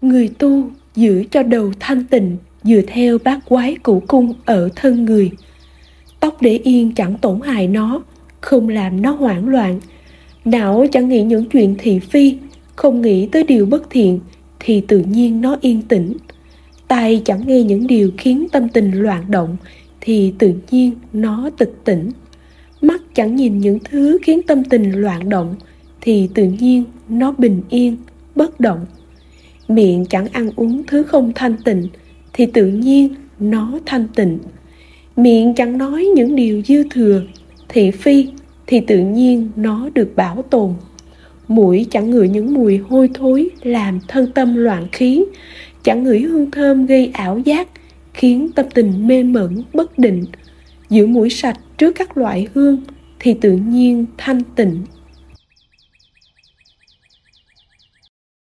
người tu giữ cho đầu thanh tịnh, dựa theo bát quái cửu cung ở thân người. Tóc để yên chẳng tổn hại nó, không làm nó hoảng loạn. Não chẳng nghĩ những chuyện thị phi, không nghĩ tới điều bất thiện, thì tự nhiên nó yên tĩnh. Tai chẳng nghe những điều khiến tâm tình loạn động, thì tự nhiên nó tịch tỉnh. Mắt chẳng nhìn những thứ khiến tâm tình loạn động, thì tự nhiên nó bình yên, bất động miệng chẳng ăn uống thứ không thanh tịnh, thì tự nhiên nó thanh tịnh. Miệng chẳng nói những điều dư thừa, thị phi, thì tự nhiên nó được bảo tồn. Mũi chẳng ngửi những mùi hôi thối làm thân tâm loạn khí chẳng ngửi hương thơm gây ảo giác, khiến tâm tình mê mẩn, bất định. Giữ mũi sạch trước các loại hương, thì tự nhiên thanh tịnh.